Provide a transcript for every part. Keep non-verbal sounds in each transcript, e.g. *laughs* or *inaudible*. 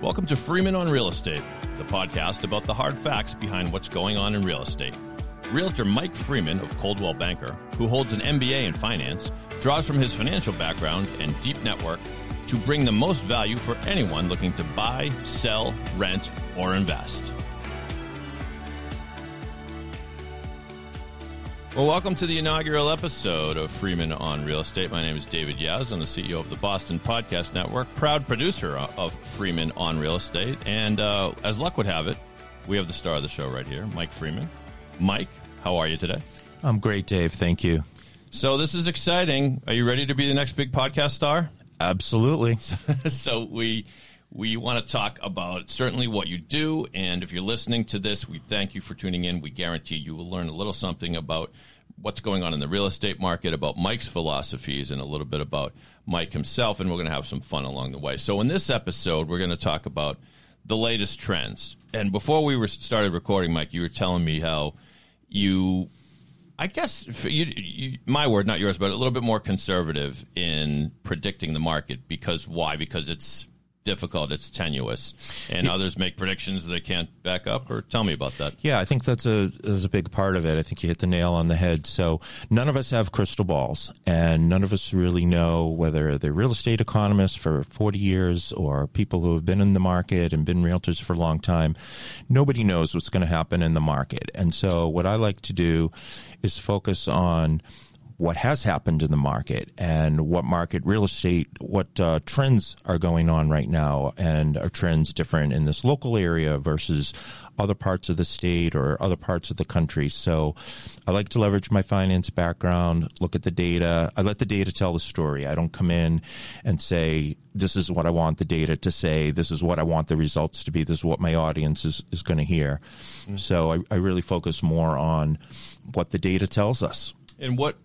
Welcome to Freeman on Real Estate, the podcast about the hard facts behind what's going on in real estate. Realtor Mike Freeman of Coldwell Banker, who holds an MBA in finance, draws from his financial background and deep network to bring the most value for anyone looking to buy, sell, rent, or invest. Well, welcome to the inaugural episode of Freeman on Real Estate. My name is David Yas. I'm the CEO of the Boston Podcast Network, proud producer of Freeman on Real Estate. And uh, as luck would have it, we have the star of the show right here, Mike Freeman. Mike, how are you today? I'm great, Dave. Thank you. So, this is exciting. Are you ready to be the next big podcast star? Absolutely. *laughs* so, we we want to talk about certainly what you do. And if you're listening to this, we thank you for tuning in. We guarantee you will learn a little something about what's going on in the real estate market, about Mike's philosophies, and a little bit about Mike himself. And we're going to have some fun along the way. So, in this episode, we're going to talk about the latest trends. And before we started recording, Mike, you were telling me how you I guess you, you, my word, not yours, but a little bit more conservative in predicting the market because why? Because it's difficult, it's tenuous, and yeah. others make predictions they can't back up. Or tell me about that. Yeah, I think that's a is a big part of it. I think you hit the nail on the head. So none of us have crystal balls, and none of us really know whether they're real estate economists for forty years or people who have been in the market and been realtors for a long time. Nobody knows what's going to happen in the market, and so what I like to do is focus on what has happened in the market and what market real estate, what uh, trends are going on right now, and are trends different in this local area versus other parts of the state or other parts of the country. So I like to leverage my finance background, look at the data. I let the data tell the story. I don't come in and say, this is what I want the data to say. This is what I want the results to be. This is what my audience is, is going to hear. Mm-hmm. So I, I really focus more on what the data tells us. And what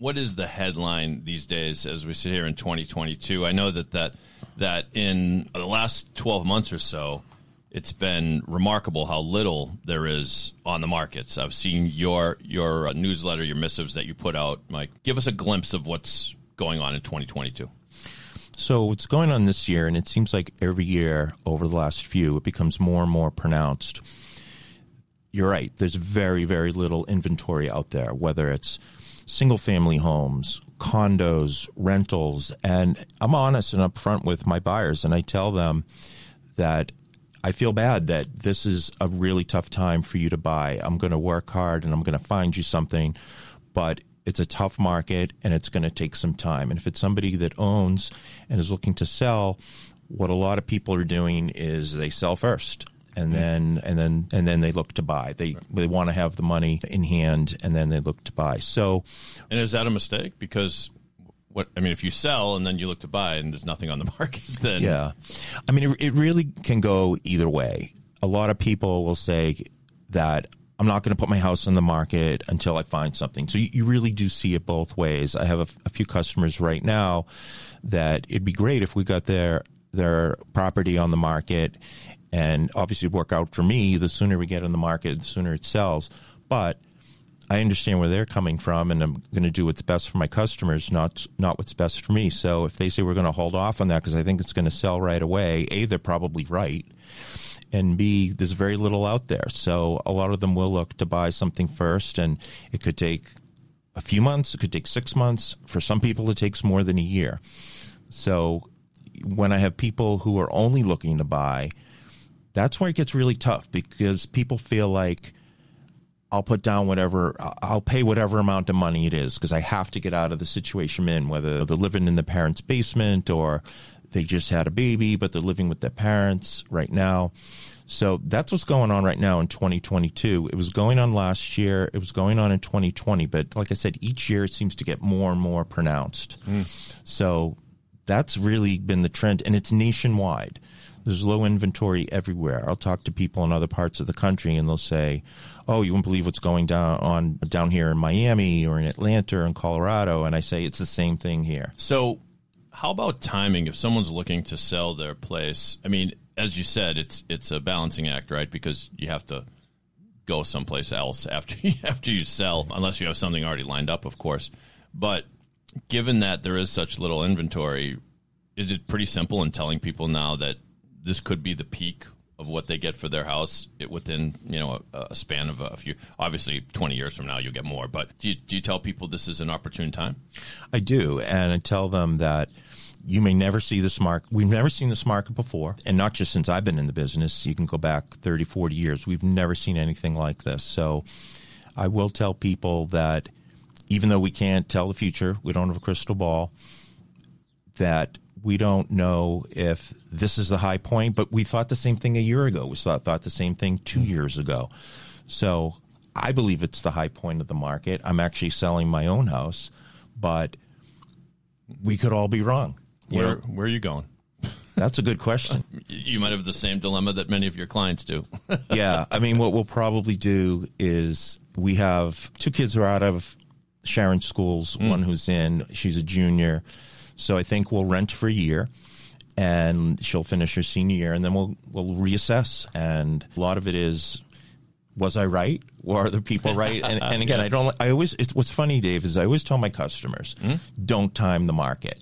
what is the headline these days as we sit here in 2022? I know that that that in the last 12 months or so, it's been remarkable how little there is on the markets. I've seen your your uh, newsletter, your missives that you put out, Mike. Give us a glimpse of what's going on in 2022. So what's going on this year, and it seems like every year over the last few, it becomes more and more pronounced. You're right. There's very, very little inventory out there, whether it's single family homes, condos, rentals. And I'm honest and upfront with my buyers, and I tell them that I feel bad that this is a really tough time for you to buy. I'm going to work hard and I'm going to find you something, but it's a tough market and it's going to take some time. And if it's somebody that owns and is looking to sell, what a lot of people are doing is they sell first and hmm. then and then and then they look to buy. They they want to have the money in hand, and then they look to buy. So, and is that a mistake? Because what I mean, if you sell and then you look to buy, and there's nothing on the *laughs* market, then yeah, I mean, it, it really can go either way. A lot of people will say that I'm not going to put my house on the market until I find something. So you, you really do see it both ways. I have a, a, few customers right now that it'd be great if we got their their property on the market and obviously work out for me. The sooner we get in the market, the sooner it sells. But I understand where they're coming from, and I'm going to do what's best for my customers, not not what's best for me. So if they say we're going to hold off on that because I think it's going to sell right away, a they're probably right, and b there's very little out there. So a lot of them will look to buy something first, and it could take a few months, it could take six months. For some people, it takes more than a year. So when I have people who are only looking to buy that's where it gets really tough because people feel like I'll put down whatever, I'll pay whatever amount of money it is because I have to get out of the situation I'm in, whether they're living in the parents' basement or they just had a baby, but they're living with their parents right now. So that's what's going on right now in 2022. It was going on last year. It was going on in 2020. But like I said, each year it seems to get more and more pronounced. Mm. So that's really been the trend, and it's nationwide. There's low inventory everywhere. I'll talk to people in other parts of the country and they'll say, "Oh, you won't believe what's going down on down here in Miami or in Atlanta or in Colorado." And I say it's the same thing here. So, how about timing if someone's looking to sell their place? I mean, as you said, it's it's a balancing act, right? Because you have to go someplace else after *laughs* after you sell, unless you have something already lined up, of course. But given that there is such little inventory, is it pretty simple in telling people now that this could be the peak of what they get for their house it, within you know a, a span of a few. Obviously, twenty years from now you'll get more. But do you, do you tell people this is an opportune time? I do, and I tell them that you may never see this market. We've never seen this market before, and not just since I've been in the business. You can go back 30, 40 years. We've never seen anything like this. So I will tell people that even though we can't tell the future, we don't have a crystal ball, that we don't know if this is the high point, but we thought the same thing a year ago. We thought, thought the same thing two mm-hmm. years ago. So I believe it's the high point of the market. I'm actually selling my own house, but we could all be wrong. Where know? where are you going? That's a good question. *laughs* you might have the same dilemma that many of your clients do. *laughs* yeah, I mean, what we'll probably do is we have two kids who are out of Sharon schools. Mm. One who's in, she's a junior, so I think we'll rent for a year, and she'll finish her senior year, and then we'll we'll reassess. And a lot of it is was I right? Were other people right? *laughs* And, and again, yeah. I don't. I always. It's, what's funny, Dave, is I always tell my customers, mm don't time the market.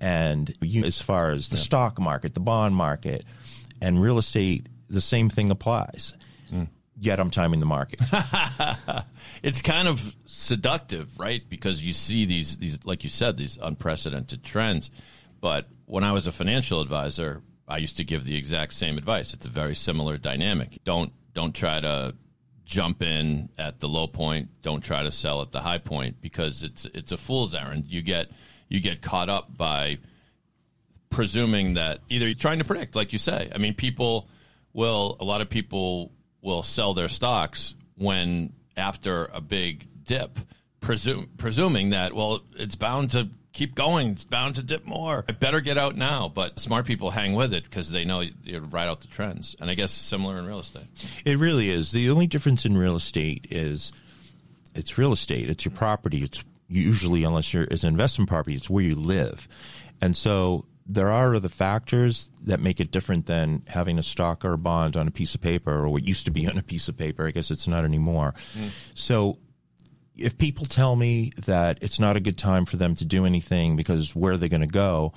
And you, as far as the yeah. stock market, the bond market, and real estate, the same thing applies. Yet I'm timing the market. *laughs* it's kind of seductive, right? Because you see these these, like you said, these unprecedented trends. But when I was a financial advisor, I used to give the exact same advice. It's a very similar dynamic. Don't don't try to jump in at the low point. Don't try to sell at the high point because it's it's a fool's errand. You get you get caught up by presuming that either you're trying to predict, like you say. I mean, people will a lot of people will sell their stocks when after a big dip, presume presuming that well, it's bound to keep going. It's bound to dip more. I better get out now. But smart people hang with it because they know you ride out the trends. And I guess similar in real estate. It really is. The only difference in real estate is it's real estate. It's your property. It's usually, unless you're it's an investment property, it's where you live. And so there are other factors that make it different than having a stock or a bond on a piece of paper or what used to be *laughs* on a piece of paper. I guess it's not anymore. Mm. So if people tell me that it's not a good time for them to do anything because where are they going to go,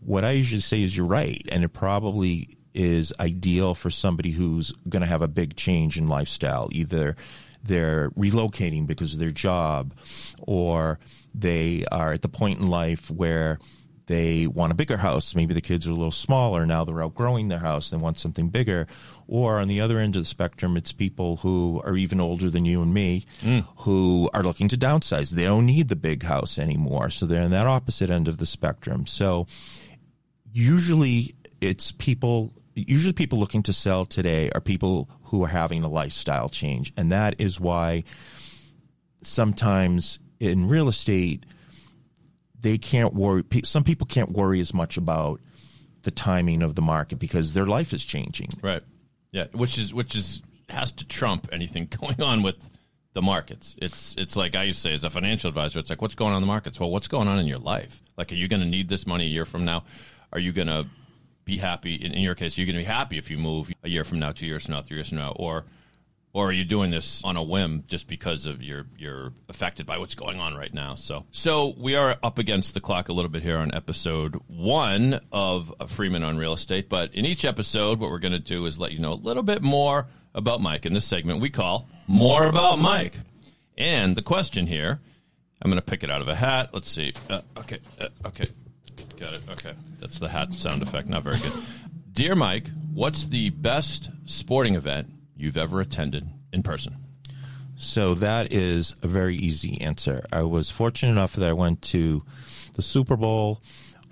what I usually say is you're right, and it probably is ideal for somebody who's going to have a big change in lifestyle. Either they're relocating because of their job, or they are at the point in life where they want a bigger house. Maybe the kids are a little smaller. Now they're outgrowing their house. They want something bigger. Or on the other end of the spectrum, it's people who are even older than you and me mm. who are looking to downsize. They don't need the big house anymore. So they're in that opposite end of the spectrum. So usually it's people usually people looking to sell today are people who are having a lifestyle change and that is why sometimes in real estate they can't worry. Some people can't worry as much about the timing of the market because their life is changing. Right. Yeah. Which is which is has to trump anything *laughs* going on with the markets. It's it's like I used to say as a financial advisor. It's like what's going on in the markets. Well, what's going on in your life? Like, are you going to need this money a year from now? Are you going to be happy? In, in your case, you're going to be happy if you move a year from now, two years from now, three years from now, or or are you doing this on a whim just because of you're you're affected by what's going on right now? So so we are up against the clock a little bit here on episode one of Freeman on Real Estate. But in each episode, what we're going to do is let you know a little bit more about Mike. In this segment, we call More About Mike. And the question here, I'm going to pick it out of a hat. Let's see. Uh, okay, uh, okay, got it. Okay, that's the hat sound effect. Not very good. Dear Mike, what's the best sporting event you've ever attended in person? So that is a very easy answer. I was fortunate enough that I went to the Super Bowl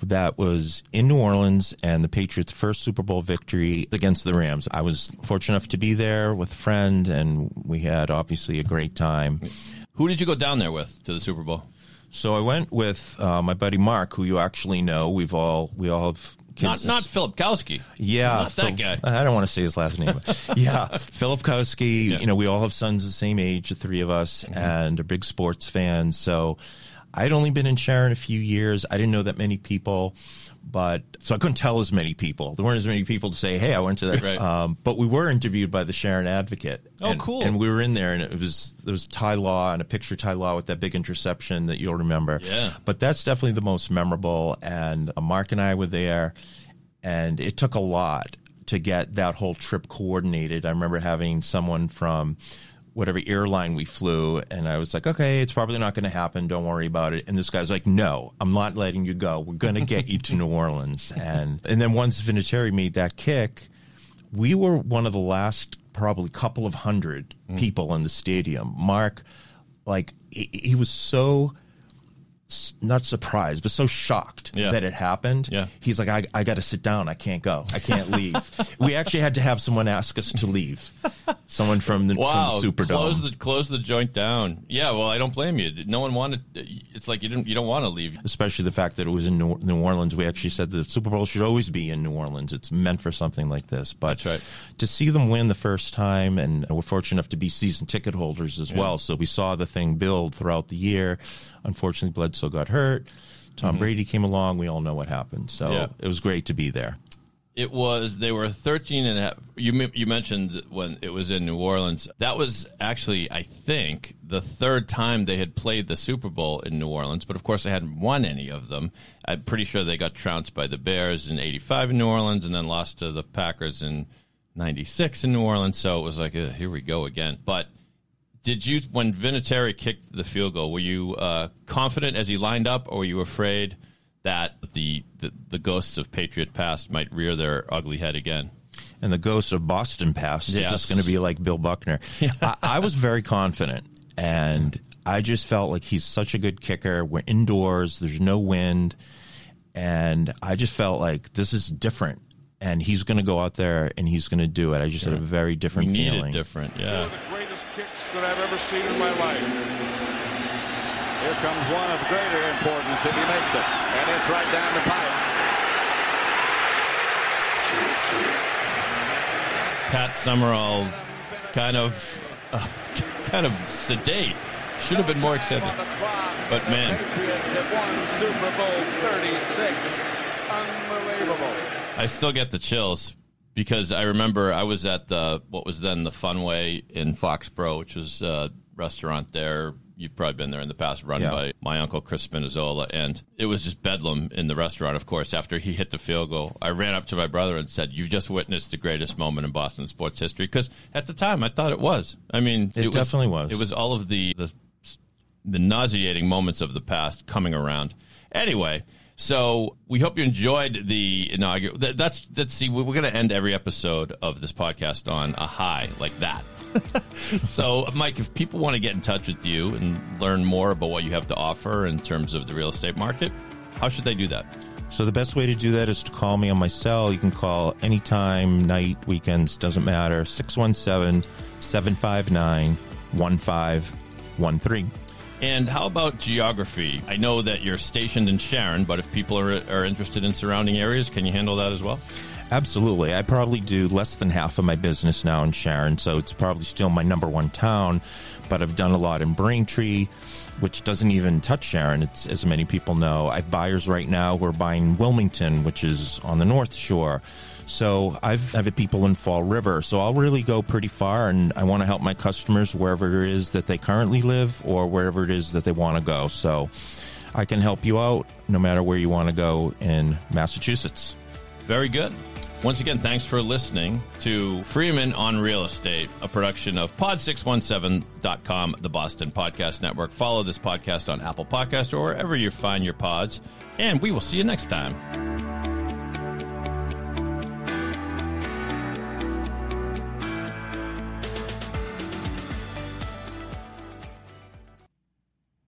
that was in New Orleans and the Patriots' first Super Bowl victory against the Rams. I was fortunate enough to be there with a friend, and we had obviously a great time. Who did you go down there with to the Super Bowl? So I went with uh, my buddy Mark, who you actually know. We've all we all have not not Philip Kowski. Yeah, not Phil, that guy. I don't want to say his last name. *laughs* yeah, Philip Kowski. Yeah. You know, we all have sons the same age, the three of us, mm-hmm. and are big sports fans. So I'd only been in Sharon a few years. I didn't know that many people, but so I couldn't tell as many people. There weren't as many people to say, "Hey, I went to that." Right. Um, but we were interviewed by the Sharon Advocate. Oh, and, cool! And we were in there, and it was there was Ty Law and a picture Ty Law with that big interception that you'll remember. Yeah. But that's definitely the most memorable. And uh, Mark and I were there and it took a lot to get that whole trip coordinated. I remember having someone from whatever airline we flew, and I was like, okay, it's probably not going to happen. Don't worry about it. And this guy's like, no, I'm not letting you go. We're going to get you to New Orleans. *laughs* And and then once Vinatieri made that kick, we were one of the last probably couple of hundred mm. people in the stadium. Mark, like, he, he was so not surprised, but so shocked yeah. that it happened. Yeah. He's like, I, I got to sit down. I can't go. I can't leave. *laughs* we actually had to have someone ask us to leave. Someone from the, wow, from the Superdome. Close the close the joint down. Yeah. Well, I don't blame you. No one wanted. It's like you didn't. You don't want to leave. Especially the fact that it was in New, New, Orleans. We actually said the Super Bowl should always be in New Orleans. It's meant for something like this. But right. to see them win the first time, and we're fortunate enough to be season ticket holders as yeah. well. So we saw the thing build throughout the year. Unfortunately, Bledsoe got hurt. Tom mm-hmm. Brady came along. We all know what happened. So yeah. it was great to be there. It was, they were 13 and a half. You, you mentioned when it was in New Orleans. That was actually, I think, the third time they had played the Super Bowl in New Orleans. But of course, they hadn't won any of them. I'm pretty sure they got trounced by the Bears in 85 in New Orleans and then lost to the Packers in 96 in New Orleans. So it was like, uh, here we go again. But did you, when Vinatieri kicked the field goal, were you uh, confident as he lined up, or were you afraid that the, the, the ghosts of Patriot past might rear their ugly head again? And the ghosts of Boston past yes. is just going to be like Bill Buckner. *laughs* I, I was very confident, and I just felt like he's such a good kicker. We're indoors, there's no wind, and I just felt like this is different and he's going to go out there and he's going to do it. I just yeah. had a very different we feeling. different, yeah kicks that I've ever seen in my life. Here comes one of greater importance if he makes it. And it's right down the pipe. Pat Summerall kind of uh, *laughs* kind of sedate. Should have been more excited. But man. Patriots have won Super Bowl 36. Unbelievable. I still get the chills because I remember I was at the what was then the Funway in Foxborough, which was a restaurant there. You've probably been there in the past, run yeah. by my uncle Chris Spinazzola, and it was just bedlam in the restaurant. Of course, after he hit the field goal, I ran up to my brother and said, "You've just witnessed the greatest moment in Boston sports history." Because at the time, I thought it was. I mean, it, it definitely was, was. It was all of the, the the nauseating moments of the past coming around. Anyway, so we hope you enjoyed the inaugural. That's let's see, we're going to end every episode of this podcast on a high like that. *laughs* so, Mike, if people want to get in touch with you and learn more about what you have to offer in terms of the real estate market, how should they do that? So the best way to do that is to call me on my cell. You can call anytime, night, weekends, doesn't matter. 617 759 1513. And how about geography? I know that you're stationed in Sharon, but if people are, are interested in surrounding areas, can you handle that as well? Absolutely. I probably do less than half of my business now in Sharon, so it's probably still my number one town. But I've done a lot in Braintree, which doesn't even touch Sharon, it's, as many people know. I have buyers right now who are buying Wilmington, which is on the North Shore. So I've I've had people in Fall River. So I'll really go pretty far, and I want to help my customers wherever it is that they currently live or wherever it is that they want to go. So I can help you out no matter where you want to go in Massachusetts. Very good. Once again, thanks for listening to Freeman on Real Estate, a production of pod617.com, the Boston Podcast Network. Follow this podcast on Apple Podcast or wherever you find your pods, and we will see you next time.